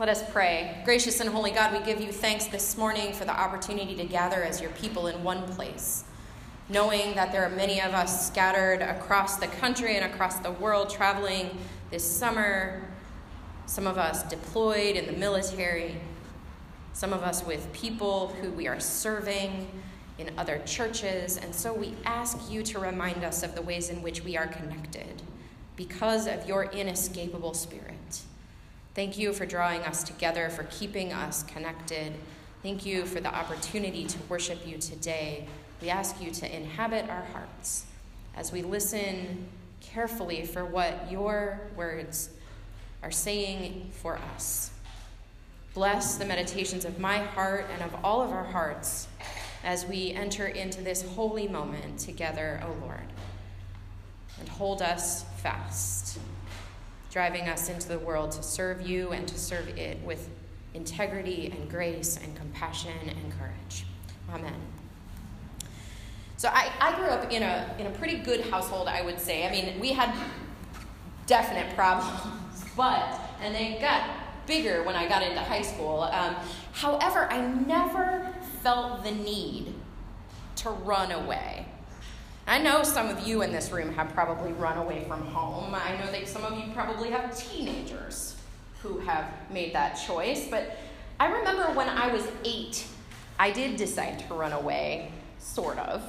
Let us pray. Gracious and holy God, we give you thanks this morning for the opportunity to gather as your people in one place. Knowing that there are many of us scattered across the country and across the world traveling this summer, some of us deployed in the military, some of us with people who we are serving in other churches. And so we ask you to remind us of the ways in which we are connected because of your inescapable spirit. Thank you for drawing us together, for keeping us connected. Thank you for the opportunity to worship you today. We ask you to inhabit our hearts as we listen carefully for what your words are saying for us. Bless the meditations of my heart and of all of our hearts as we enter into this holy moment together, O Lord. And hold us fast driving us into the world to serve you and to serve it with integrity and grace and compassion and courage. Amen. So I, I grew up in a, in a pretty good household, I would say. I mean, we had definite problems, but, and they got bigger when I got into high school. Um, however, I never felt the need to run away. I know some of you in this room have probably run away from home. I know that some of you probably have teenagers who have made that choice. But I remember when I was eight, I did decide to run away, sort of.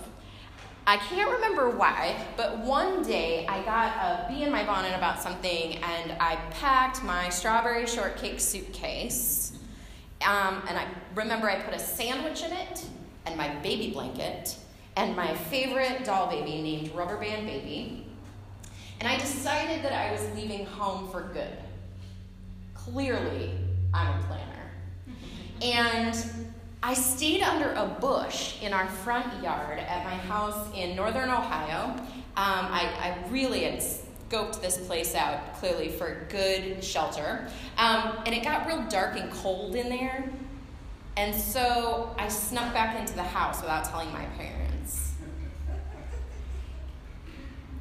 I can't remember why, but one day I got a bee in my bonnet about something and I packed my strawberry shortcake suitcase. Um, and I remember I put a sandwich in it and my baby blanket and my favorite doll baby named Rubber Band Baby. And I decided that I was leaving home for good. Clearly, I'm a planner. And I stayed under a bush in our front yard at my house in northern Ohio. Um, I, I, really had scoped this place out clearly for good shelter. Um, and it got real dark and cold in there. And so I snuck back into the house without telling my parents.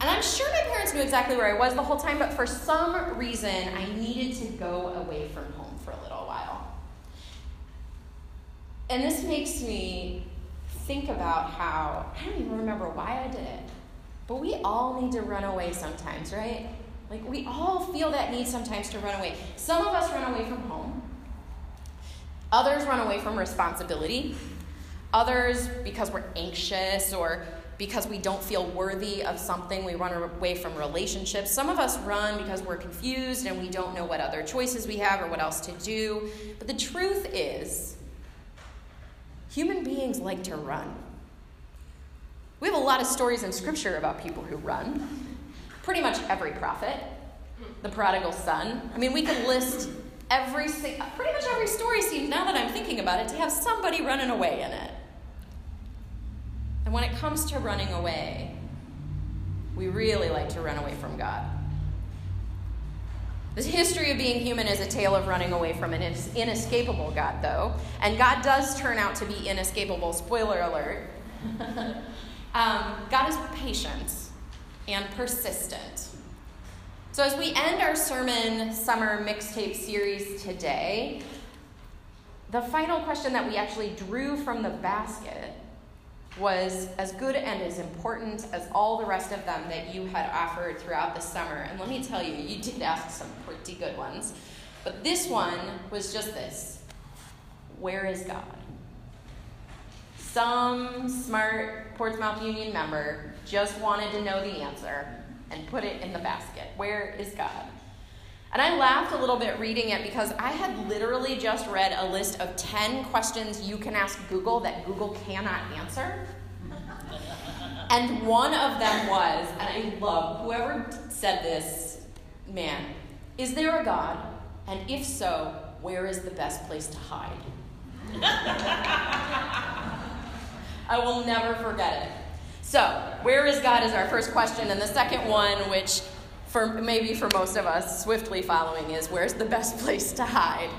And I'm sure my parents knew exactly where I was the whole time, but for some reason, I needed to go away from home for a little while. And this makes me think about how, I don't even remember why I did it, but we all need to run away sometimes, right? Like, we all feel that need sometimes to run away. Some of us run away from home, others run away from responsibility, others because we're anxious or because we don't feel worthy of something. We run away from relationships. Some of us run because we're confused and we don't know what other choices we have or what else to do. But the truth is, human beings like to run. We have a lot of stories in Scripture about people who run. Pretty much every prophet, the prodigal son. I mean, we could list every pretty much every story seems now that I'm thinking about it to have somebody running away in it. And when it comes to running away, we really like to run away from God. The history of being human is a tale of running away from an inescapable God, though. And God does turn out to be inescapable. Spoiler alert. um, God is patient and persistent. So, as we end our sermon summer mixtape series today, the final question that we actually drew from the basket was as good and as important as all the rest of them that you had offered throughout the summer. And let me tell you, you did ask some pretty good ones. But this one was just this Where is God? Some smart Portsmouth Union member just wanted to know the answer and put it in the basket. Where is God? And I laughed a little bit reading it because I had literally just read a list of 10 questions you can ask Google that Google cannot answer. And one of them was, and I love whoever said this, man, is there a God? And if so, where is the best place to hide? I will never forget it. So, where is God is our first question. And the second one, which for maybe for most of us, swiftly following is where's the best place to hide?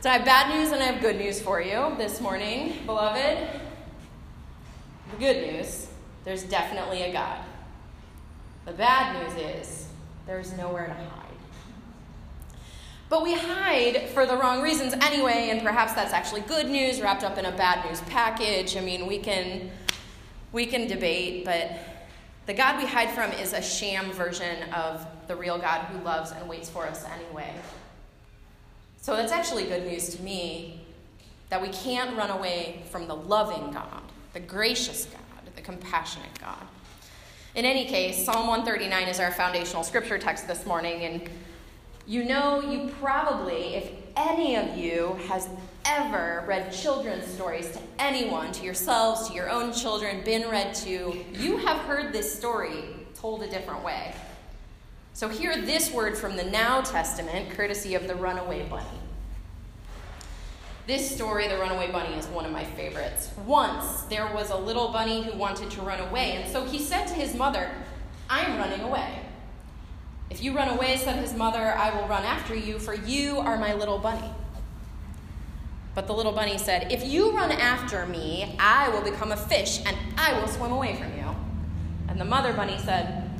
So I have bad news and I have good news for you this morning, beloved. The good news, there's definitely a God. The bad news is there's nowhere to hide. But we hide for the wrong reasons anyway, and perhaps that's actually good news wrapped up in a bad news package. I mean, we can we can debate, but the God we hide from is a sham version of the real God who loves and waits for us anyway. So that's actually good news to me that we can't run away from the loving God, the gracious God, the compassionate God. In any case, Psalm 139 is our foundational scripture text this morning, and you know, you probably, if any of you has ever read children's stories to anyone, to yourselves, to your own children, been read to, you have heard this story told a different way. So, hear this word from the Now Testament, courtesy of the Runaway Bunny. This story, The Runaway Bunny, is one of my favorites. Once there was a little bunny who wanted to run away, and so he said to his mother, I'm running away. If you run away, said his mother, I will run after you, for you are my little bunny. But the little bunny said, If you run after me, I will become a fish and I will swim away from you. And the mother bunny said,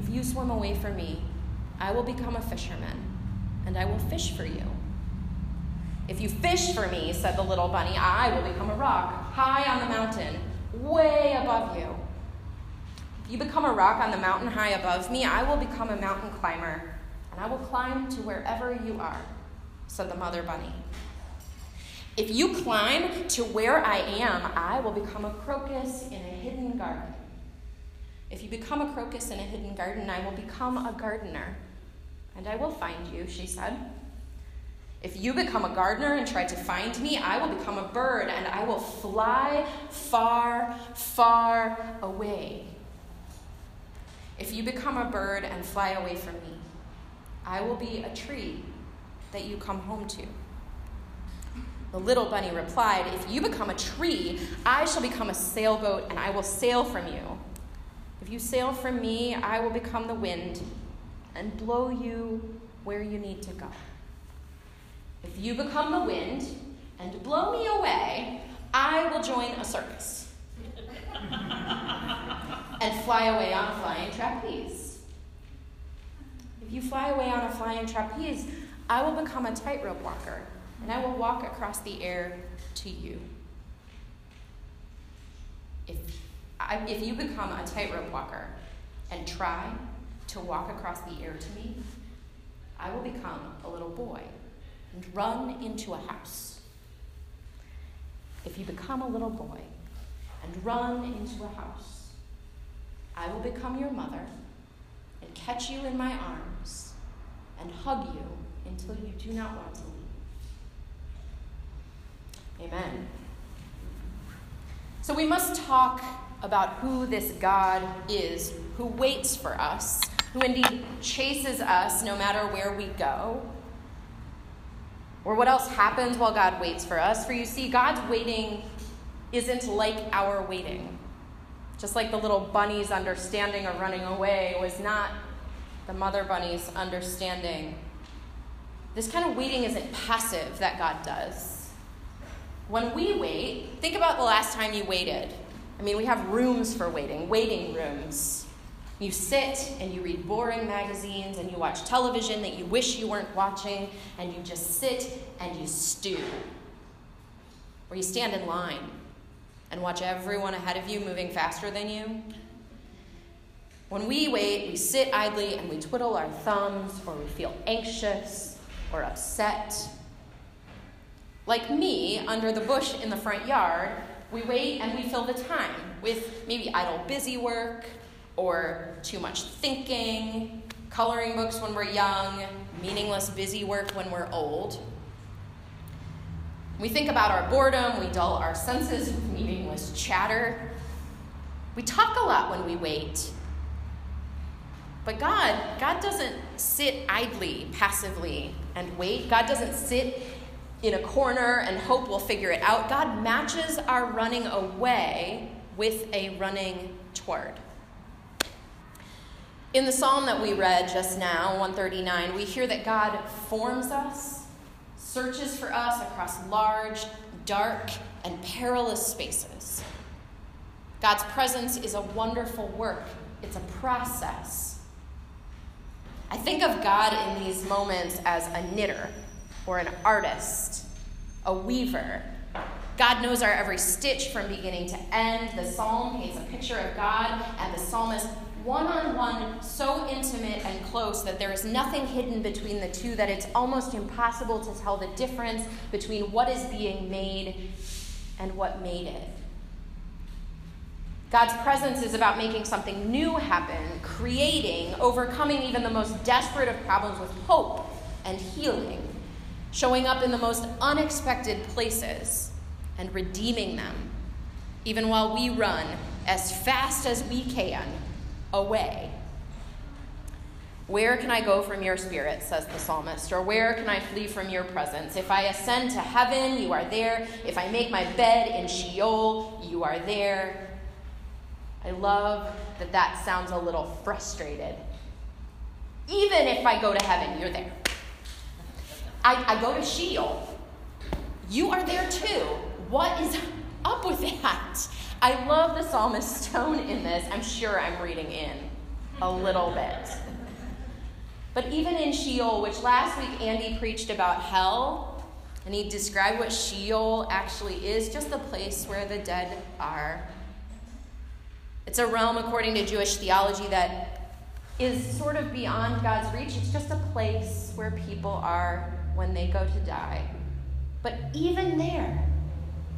If you swim away from me, I will become a fisherman and I will fish for you. If you fish for me, said the little bunny, I will become a rock high on the mountain, way above you you become a rock on the mountain high above me, I will become a mountain climber, and I will climb to wherever you are, said the mother bunny. If you climb to where I am, I will become a crocus in a hidden garden. If you become a crocus in a hidden garden, I will become a gardener, and I will find you, she said. If you become a gardener and try to find me, I will become a bird, and I will fly far, far away. If you become a bird and fly away from me, I will be a tree that you come home to. The little bunny replied, If you become a tree, I shall become a sailboat and I will sail from you. If you sail from me, I will become the wind and blow you where you need to go. If you become the wind and blow me away, I will join a circus. and fly away on a flying trapeze. If you fly away on a flying trapeze, I will become a tightrope walker, and I will walk across the air to you. If, I, if you become a tightrope walker and try to walk across the air to me, I will become a little boy and run into a house. If you become a little boy and run into a house, I will become your mother and catch you in my arms and hug you until you do not want to leave. Amen. So we must talk about who this God is who waits for us, who indeed chases us no matter where we go, or what else happens while God waits for us. For you see, God's waiting isn't like our waiting. Just like the little bunny's understanding of running away was not the mother bunny's understanding. This kind of waiting isn't passive that God does. When we wait, think about the last time you waited. I mean, we have rooms for waiting, waiting rooms. You sit and you read boring magazines and you watch television that you wish you weren't watching, and you just sit and you stew. Or you stand in line and watch everyone ahead of you moving faster than you? When we wait, we sit idly and we twiddle our thumbs, or we feel anxious or upset. Like me, under the bush in the front yard, we wait and we fill the time with maybe idle busy work or too much thinking, coloring books when we're young, meaningless busy work when we're old. We think about our boredom, we dull our senses with meaningless chatter. We talk a lot when we wait. But God, God doesn't sit idly, passively, and wait. God doesn't sit in a corner and hope we'll figure it out. God matches our running away with a running toward. In the psalm that we read just now, 139, we hear that God forms us searches for us across large, dark, and perilous spaces. God's presence is a wonderful work, it's a process. I think of God in these moments as a knitter or an artist, a weaver. God knows our every stitch from beginning to end. The psalm paints a picture of God and the psalmist one on one, so intimate and close that there is nothing hidden between the two, that it's almost impossible to tell the difference between what is being made and what made it. God's presence is about making something new happen, creating, overcoming even the most desperate of problems with hope and healing, showing up in the most unexpected places and redeeming them, even while we run as fast as we can away. Where can I go from your spirit, says the psalmist, or where can I flee from your presence? If I ascend to heaven, you are there. If I make my bed in Sheol, you are there. I love that that sounds a little frustrated. Even if I go to heaven, you're there. I, I go to Sheol. You are there too. What is up with that? I love the psalmist's tone in this. I'm sure I'm reading in a little bit. But even in Sheol, which last week Andy preached about hell, and he described what Sheol actually is just the place where the dead are. It's a realm, according to Jewish theology, that is sort of beyond God's reach. It's just a place where people are when they go to die. But even there,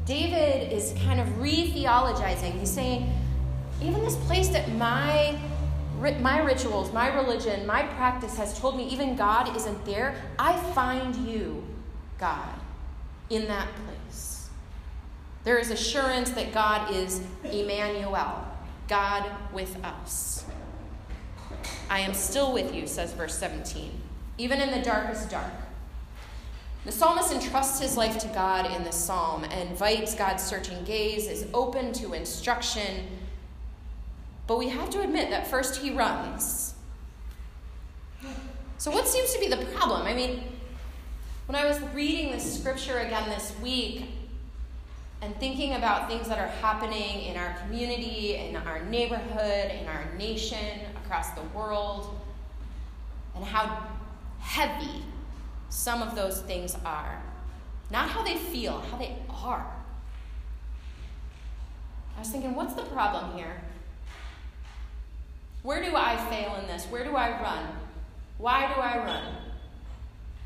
David is kind of re theologizing. He's saying, even this place that my my rituals, my religion, my practice has told me even God isn't there, I find you, God, in that place. There is assurance that God is Emmanuel, God with us. I am still with you, says verse 17, even in the darkest dark. The psalmist entrusts his life to God in this psalm and invites God's searching gaze, is open to instruction. But we have to admit that first he runs. So, what seems to be the problem? I mean, when I was reading this scripture again this week, and thinking about things that are happening in our community, in our neighborhood, in our nation, across the world, and how heavy some of those things are. Not how they feel, how they are. I was thinking, what's the problem here? Where do I fail in this? Where do I run? Why do I run?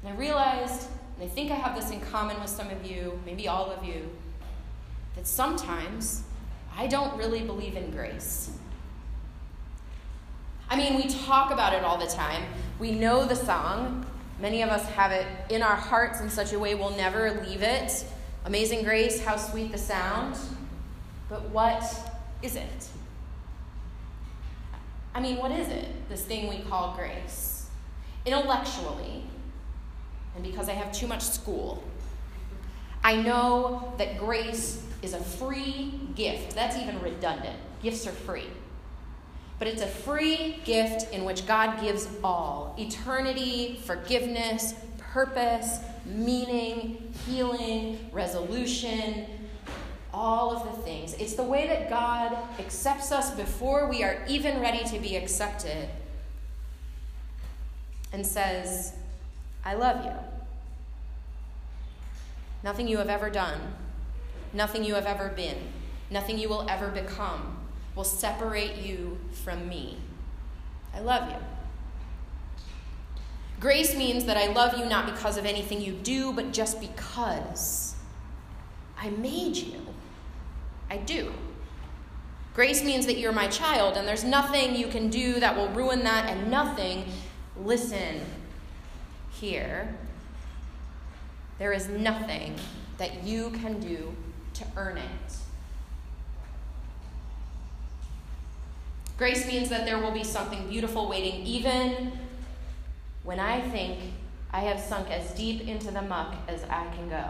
And I realized, and I think I have this in common with some of you, maybe all of you, that sometimes I don't really believe in grace. I mean, we talk about it all the time. We know the song. Many of us have it in our hearts in such a way we'll never leave it. Amazing grace, how sweet the sound. But what is it? I mean, what is it, this thing we call grace? Intellectually, and because I have too much school, I know that grace is a free gift. That's even redundant. Gifts are free. But it's a free gift in which God gives all eternity, forgiveness, purpose, meaning, healing, resolution, all of the things. It's the way that God accepts us before we are even ready to be accepted and says, I love you. Nothing you have ever done Nothing you have ever been, nothing you will ever become will separate you from me. I love you. Grace means that I love you not because of anything you do, but just because I made you. I do. Grace means that you're my child, and there's nothing you can do that will ruin that, and nothing, listen here, there is nothing that you can do to earn it. Grace means that there will be something beautiful waiting, even when I think I have sunk as deep into the muck as I can go.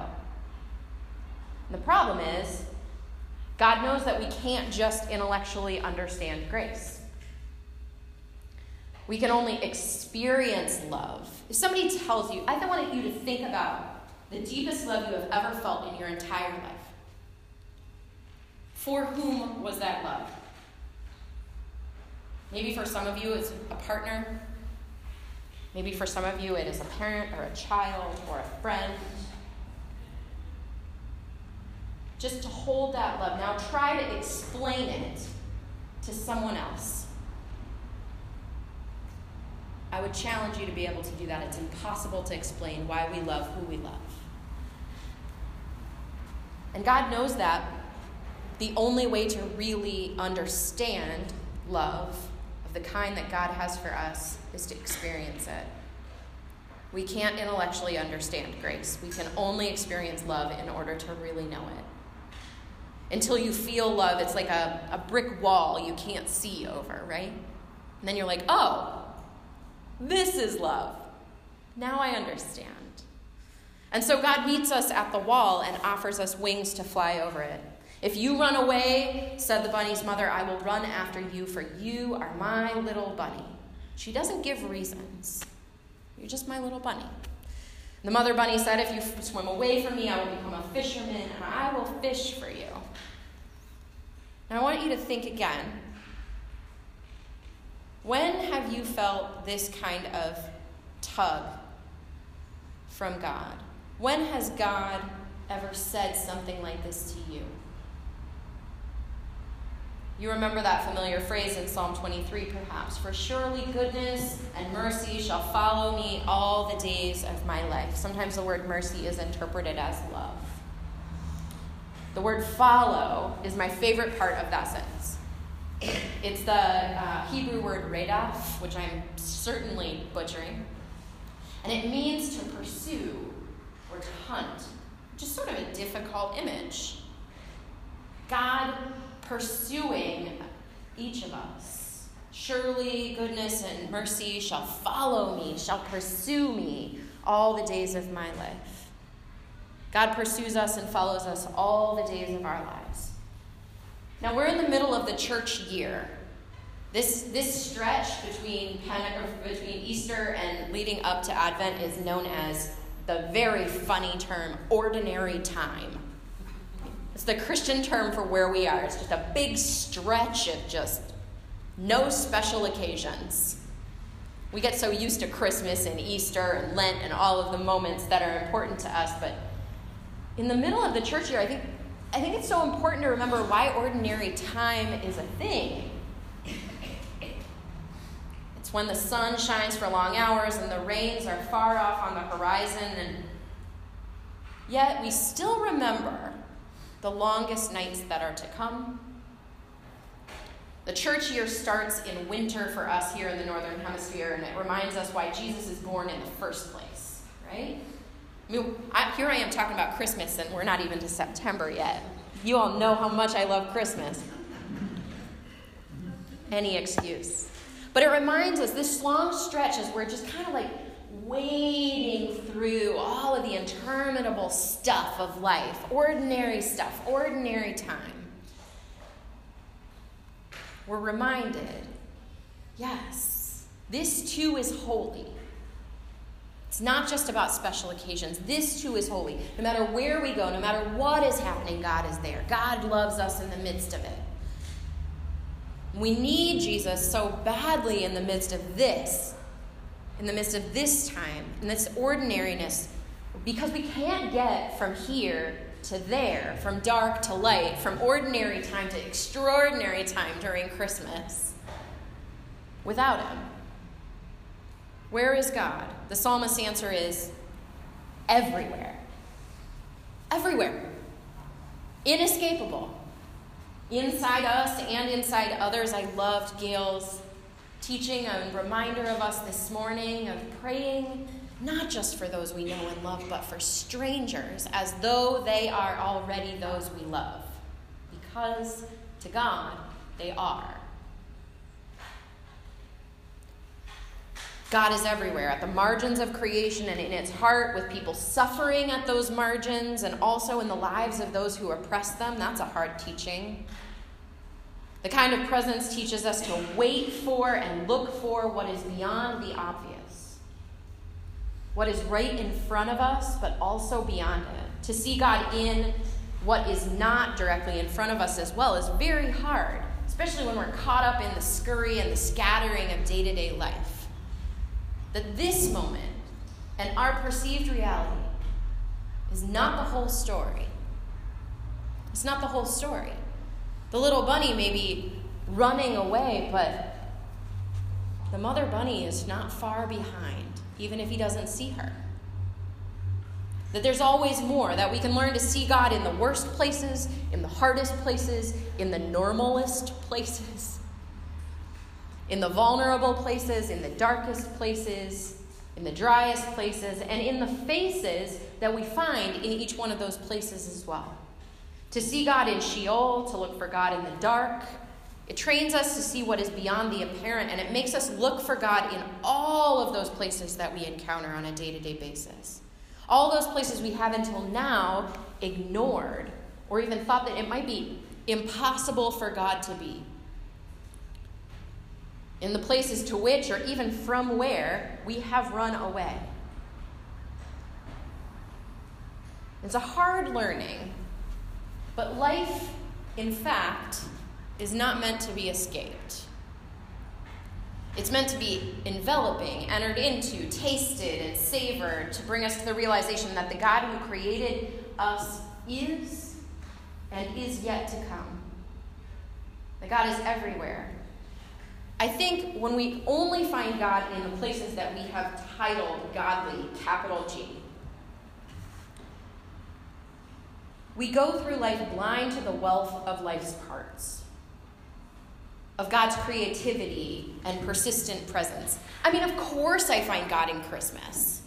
The problem is, God knows that we can't just intellectually understand grace. We can only experience love. If somebody tells you, I want you to think about the deepest love you have ever felt in your entire life. For whom was that love? Maybe for some of you it's a partner. Maybe for some of you, it is a parent or a child or a friend. Just to hold that love. Now try to explain it to someone else. I would challenge you to be able to do that. It's impossible to explain why we love who we love. And God knows that the only way to really understand love of the kind that God has for us is to experience it. We can't intellectually understand grace. We can only experience love in order to really know it. Until you feel love, it's like a, a brick wall you can't see over, right? And then you're like, oh, this is love. Now I understand. And so God meets us at the wall and offers us wings to fly over it. If you run away, said the bunny's mother, I will run after you, for you are my little bunny. She doesn't give reasons. You're just my little bunny. The mother bunny said, If you swim away from me, I will become a fisherman and I will fish for you. Now I want you to think again. When have you felt this kind of tug from God? When has God ever said something like this to you? You remember that familiar phrase in Psalm 23, perhaps. For surely goodness and mercy shall follow me all the days of my life. Sometimes the word mercy is interpreted as love. The word follow is my favorite part of that sentence. It's the uh, Hebrew word radaf, which I'm certainly butchering. And it means to pursue or to hunt, which is sort of a difficult image. God pursuing each of us. Surely goodness and mercy shall follow me, shall pursue me all the days of my life. God pursues us and follows us all the days of our lives. Now we're in the middle of the church year. This, this stretch between, Pentecost between Easter and leading up to Advent is known as the very funny term ordinary time. It's the Christian term for where we are. It's just a big stretch of just no special occasions. We get so used to Christmas and Easter and Lent and all of the moments that are important to us, but in the middle of the church year, I think, I think it's so important to remember why ordinary time is a thing. It's when the sun shines for long hours and the rains are far off on the horizon, and yet we still remember the longest nights that are to come. The church year starts in winter for us here in the Northern Hemisphere, and it reminds us why Jesus is born in the first place, right? I mean, I, here I am talking about Christmas, and we're not even to September yet. You all know how much I love Christmas. Any excuse. But it reminds us this long stretch as we're just kind of like wading through all of the interminable stuff of life, ordinary stuff, ordinary time, we're reminded yes, this too is holy. It's not just about special occasions. This too is holy. No matter where we go, no matter what is happening, God is there. God loves us in the midst of it. We need Jesus so badly in the midst of this in the midst of this time, in this ordinariness, because we can't get from here to there, from dark to light, from ordinary time to extraordinary time during Christmas without Him. Where is God? The psalmist's answer is everywhere. Everywhere. Inescapable. Inside us and inside others. I loved Gail's teaching, a reminder of us this morning of praying not just for those we know and love, but for strangers, as though they are already those we love. Because to God, they are. God is everywhere, at the margins of creation and in its heart, with people suffering at those margins, and also in the lives of those who oppress them. That's a hard teaching. The kind of presence teaches us to wait for and look for what is beyond the obvious, what is right in front of us, but also beyond it. To see God in what is not directly in front of us as well is very hard, especially when we're caught up in the scurry and the scattering of day to day life. that this moment and our perceived reality is not the whole story. It's not the whole story. The little bunny may be running away, but the mother bunny is not far behind, even if he doesn't see her. That there's always more, that we can learn to see God in the worst places, in the hardest places, in the normalest places, in the vulnerable places, in the darkest places, in the driest places, and in the faces that we find in each one of those places as well. To see God in Sheol, to look for God in the dark, it trains us to see what is beyond the apparent, and it makes us look for God in all of those places that we encounter on a day to day basis. All those places we have until now ignored or even thought that it might be impossible for God to be. In the places to which, or even from where, we have run away. It's a hard learning, but life, in fact, is not meant to be escaped. It's meant to be enveloping, entered into, tasted, and savored to bring us to the realization that the God who created us is and is yet to come. That God is everywhere. I think when we only find God in the places that we have titled godly, capital G, we go through life blind to the wealth of life's parts of God's creativity and persistent presence. I mean, of course, I find God in Christmas.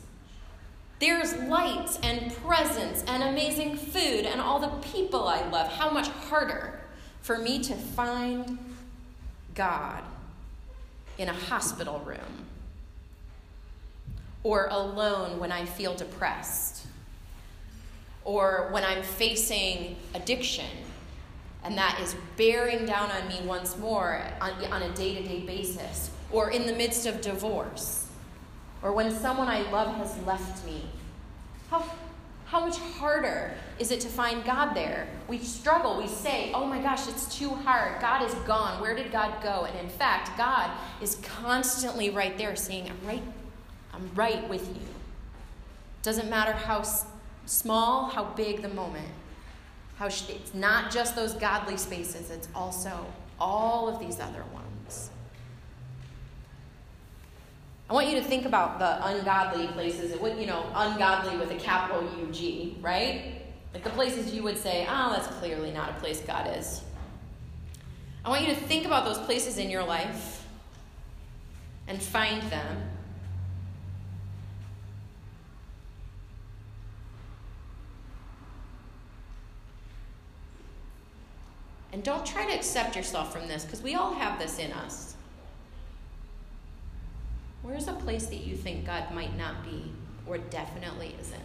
There's lights and presents and amazing food and all the people I love. How much harder for me to find God in a hospital room or alone when I feel depressed or when I'm facing addiction and that is bearing down on me once more on, on a day to day basis, or in the midst of divorce, or when someone I love has left me. How, how much harder is it to find God there? We struggle. We say, oh my gosh, it's too hard. God is gone. Where did God go? And in fact, God is constantly right there saying, I'm right, I'm right with you. Doesn't matter how small, how big the moment. How it's not just those godly spaces, it's also all of these other ones. I want you to think about the ungodly places. It would, you know, ungodly with a capital U G, right? Like the places you would say, oh, that's clearly not a place God is. I want you to think about those places in your life and find them And don't try to accept yourself from this because we all have this in us. Where's a place that you think God might not be or definitely isn't?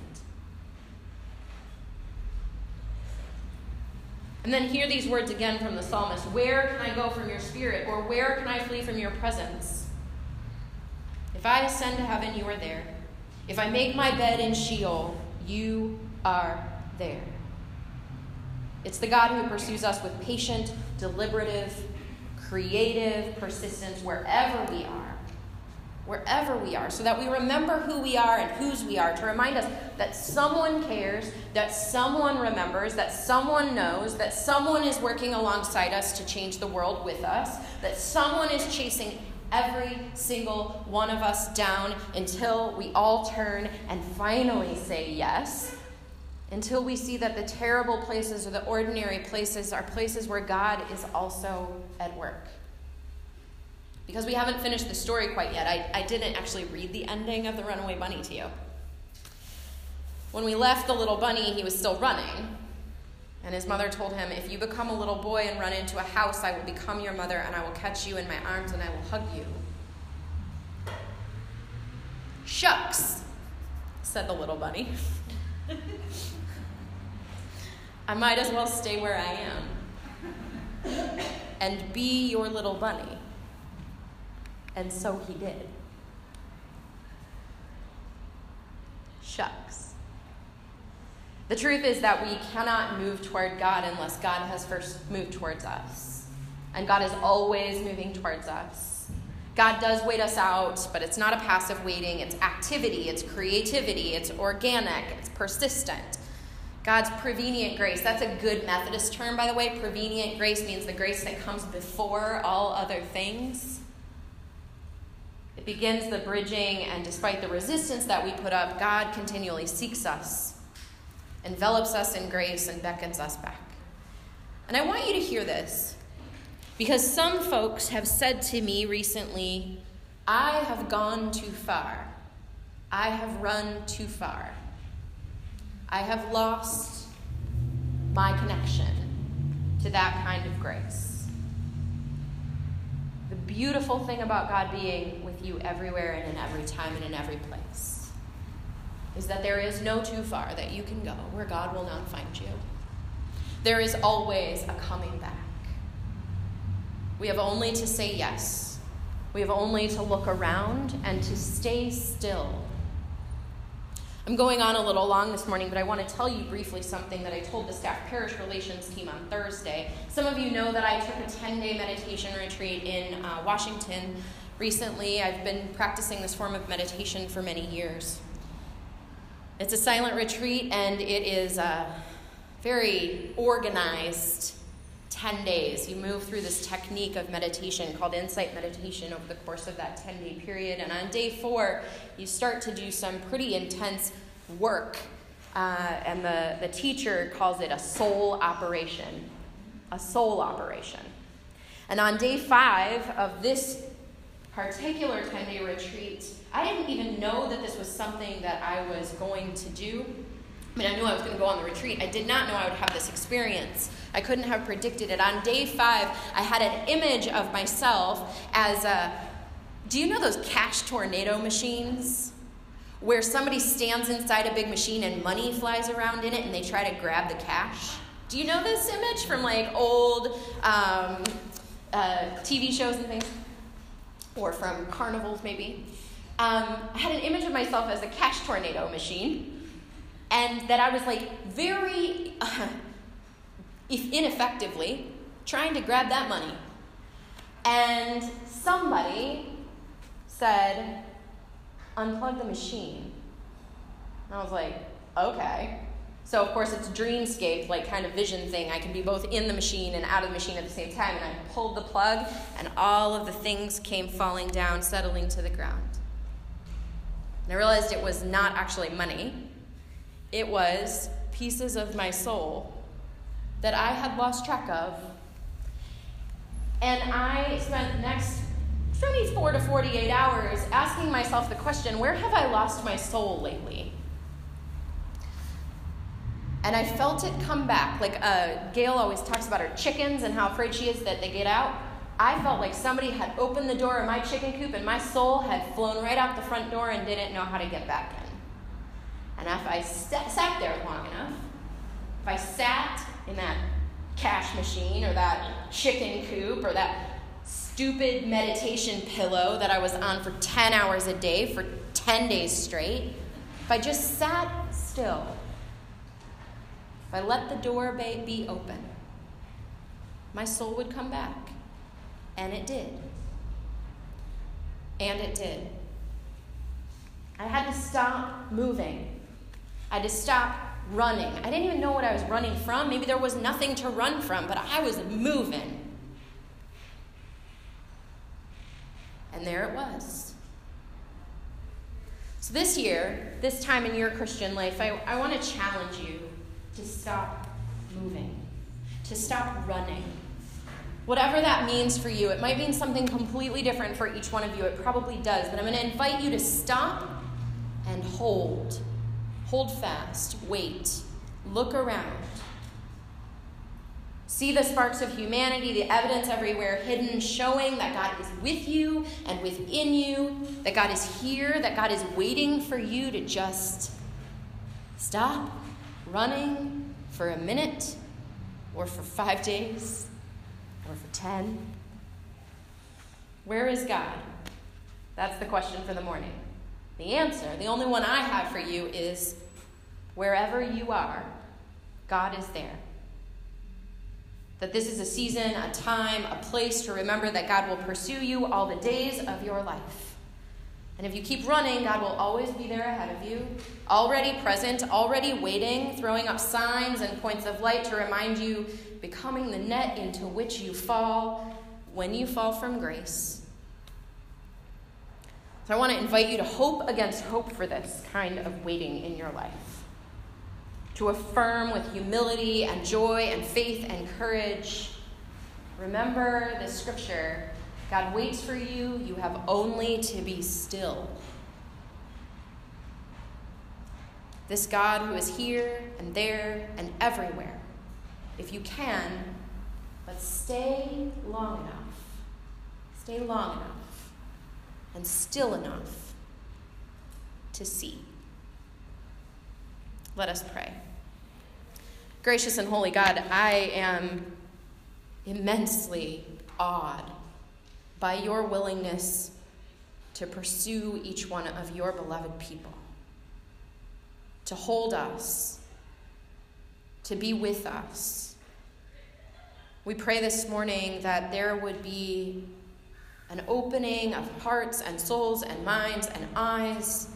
And then hear these words again from the psalmist Where can I go from your spirit? Or where can I flee from your presence? If I ascend to heaven, you are there. If I make my bed in Sheol, you are there. It's the God who pursues us with patient, deliberative, creative persistence wherever we are. Wherever we are, so that we remember who we are and whose we are, to remind us that someone cares, that someone remembers, that someone knows, that someone is working alongside us to change the world with us, that someone is chasing every single one of us down until we all turn and finally say yes until we see that the terrible places or the ordinary places are places where God is also at work. Because we haven't finished the story quite yet, I, I didn't actually read the ending of The Runaway Bunny to you. When we left the little bunny, he was still running. And his mother told him, If you become a little boy and run into a house, I will become your mother, and I will catch you in my arms, and I will hug you. Shucks, said the little bunny. I might as well stay where I am and be your little bunny. And so he did. Shucks. The truth is that we cannot move toward God unless God has first moved towards us. And God is always moving towards us. God does wait us out, but it's not a passive waiting. It's activity, it's creativity, it's organic, it's persistent. God's prevenient grace, that's a good Methodist term, by the way. Prevenient grace means the grace that comes before all other things. It begins the bridging, and despite the resistance that we put up, God continually seeks us, envelops us in grace, and beckons us back. And I want you to hear this because some folks have said to me recently, I have gone too far. I have run too far. I have lost my connection to that kind of grace. The beautiful thing about God being with you everywhere and in every time and in every place is that there is no too far that you can go where God will not find you. There is always a coming back. We have only to say yes. We have only to look around and to stay still I'm going on a little long this morning, but I want to tell you briefly something that I told the staff parish relations team on Thursday. Some of you know that I took a 10 day meditation retreat in uh, Washington recently. I've been practicing this form of meditation for many years. It's a silent retreat, and it is a very organized 10 days. You move through this technique of meditation called insight meditation over the course of that 10 day period. And on day four, you start to do some pretty intense work. Uh, and the, the teacher calls it a soul operation. A soul operation. And on day five of this particular 10 day retreat, I didn't even know that this was something that I was going to do. I mean, I knew I was going to go on the retreat. I did not know I would have this experience. I couldn't have predicted it. On day five, I had an image of myself as a. Do you know those cash tornado machines? Where somebody stands inside a big machine and money flies around in it and they try to grab the cash? Do you know this image from like old um, uh, TV shows and things? Or from carnivals, maybe? Um, I had an image of myself as a cash tornado machine, and that I was like very uh, ineffectively trying to grab that money. And somebody said, unplug the machine. And I was like, okay. So, of course, it's dreamscape, like kind of vision thing. I can be both in the machine and out of the machine at the same time. And I pulled the plug, and all of the things came falling down, settling to the ground. And I realized it was not actually money, it was pieces of my soul that I had lost track of. And I spent next 24 to 48 hours asking myself the question where have I lost my soul lately? And I felt it come back. Like uh, Gail always talks about her chickens and how afraid she is that they get out. I felt like somebody had opened the door of my chicken coop and my soul had flown right out the front door and didn't know how to get back in. And if I st- sat there long enough, if I sat in that cash machine or that chicken coop or that stupid meditation pillow that I was on for 10 hours a day for 10 days straight, if I just sat still, if I let the door be open, my soul would come back. And it did. And it did. I had to stop moving. I had to stop running. I didn't even know what I was running from. Maybe there was nothing to run from, but I was moving. And there it was. So, this year, this time in your Christian life, I, I want to challenge you to stop moving, to stop running. Whatever that means for you, it might mean something completely different for each one of you. It probably does. But I'm going to invite you to stop and hold Hold fast, wait, look around. See the sparks of humanity, the evidence everywhere hidden, showing that God is with you and within you, that God is here, that God is waiting for you to just stop running for a minute or for five days or for ten. Where is God? That's the question for the morning. The answer, the only one I have for you, is wherever you are, God is there. That this is a season, a time, a place to remember that God will pursue you all the days of your life. And if you keep running, God will always be there ahead of you, already present, already waiting, throwing up signs and points of light to remind you, becoming the net into which you fall when you fall from grace. So I want to invite you to hope against hope for this kind of waiting in your life. To affirm with humility and joy and faith and courage. Remember the scripture God waits for you, you have only to be still. This God who is here and there and everywhere, if you can, but stay long enough, stay long enough, and still enough to see. Let us pray. Gracious and holy God, I am immensely awed by your willingness to pursue each one of your beloved people, to hold us, to be with us. We pray this morning that there would be an opening of hearts and souls and minds and eyes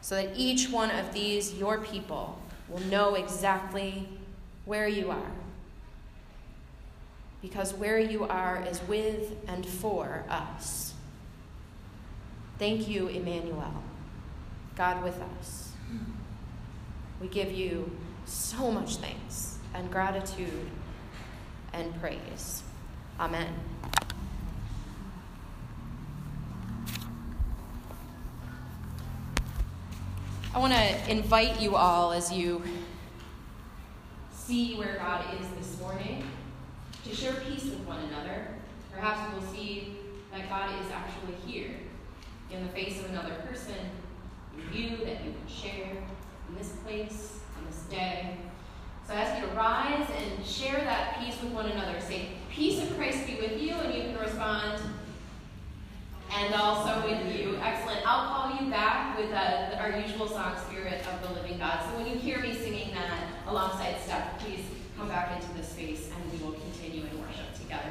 so that each one of these, your people, will know exactly where you are because where you are is with and for us. Thank you, Emmanuel, God with us. We give you so much thanks and gratitude and praise. Amen. I want to invite you all as you see where God is this morning to share peace with one another. Perhaps you will see that God is actually here in the face of another person, in you, that you can share in this place, on this day. So I ask you to rise and share that peace with one another. Say, Peace of Christ be with you, and you can respond, and also with you. Excellent. I'll call you back with uh, our usual song, Spirit of the Living God. So when you hear me singing that alongside Steph, please come back into the space and we will continue in worship together.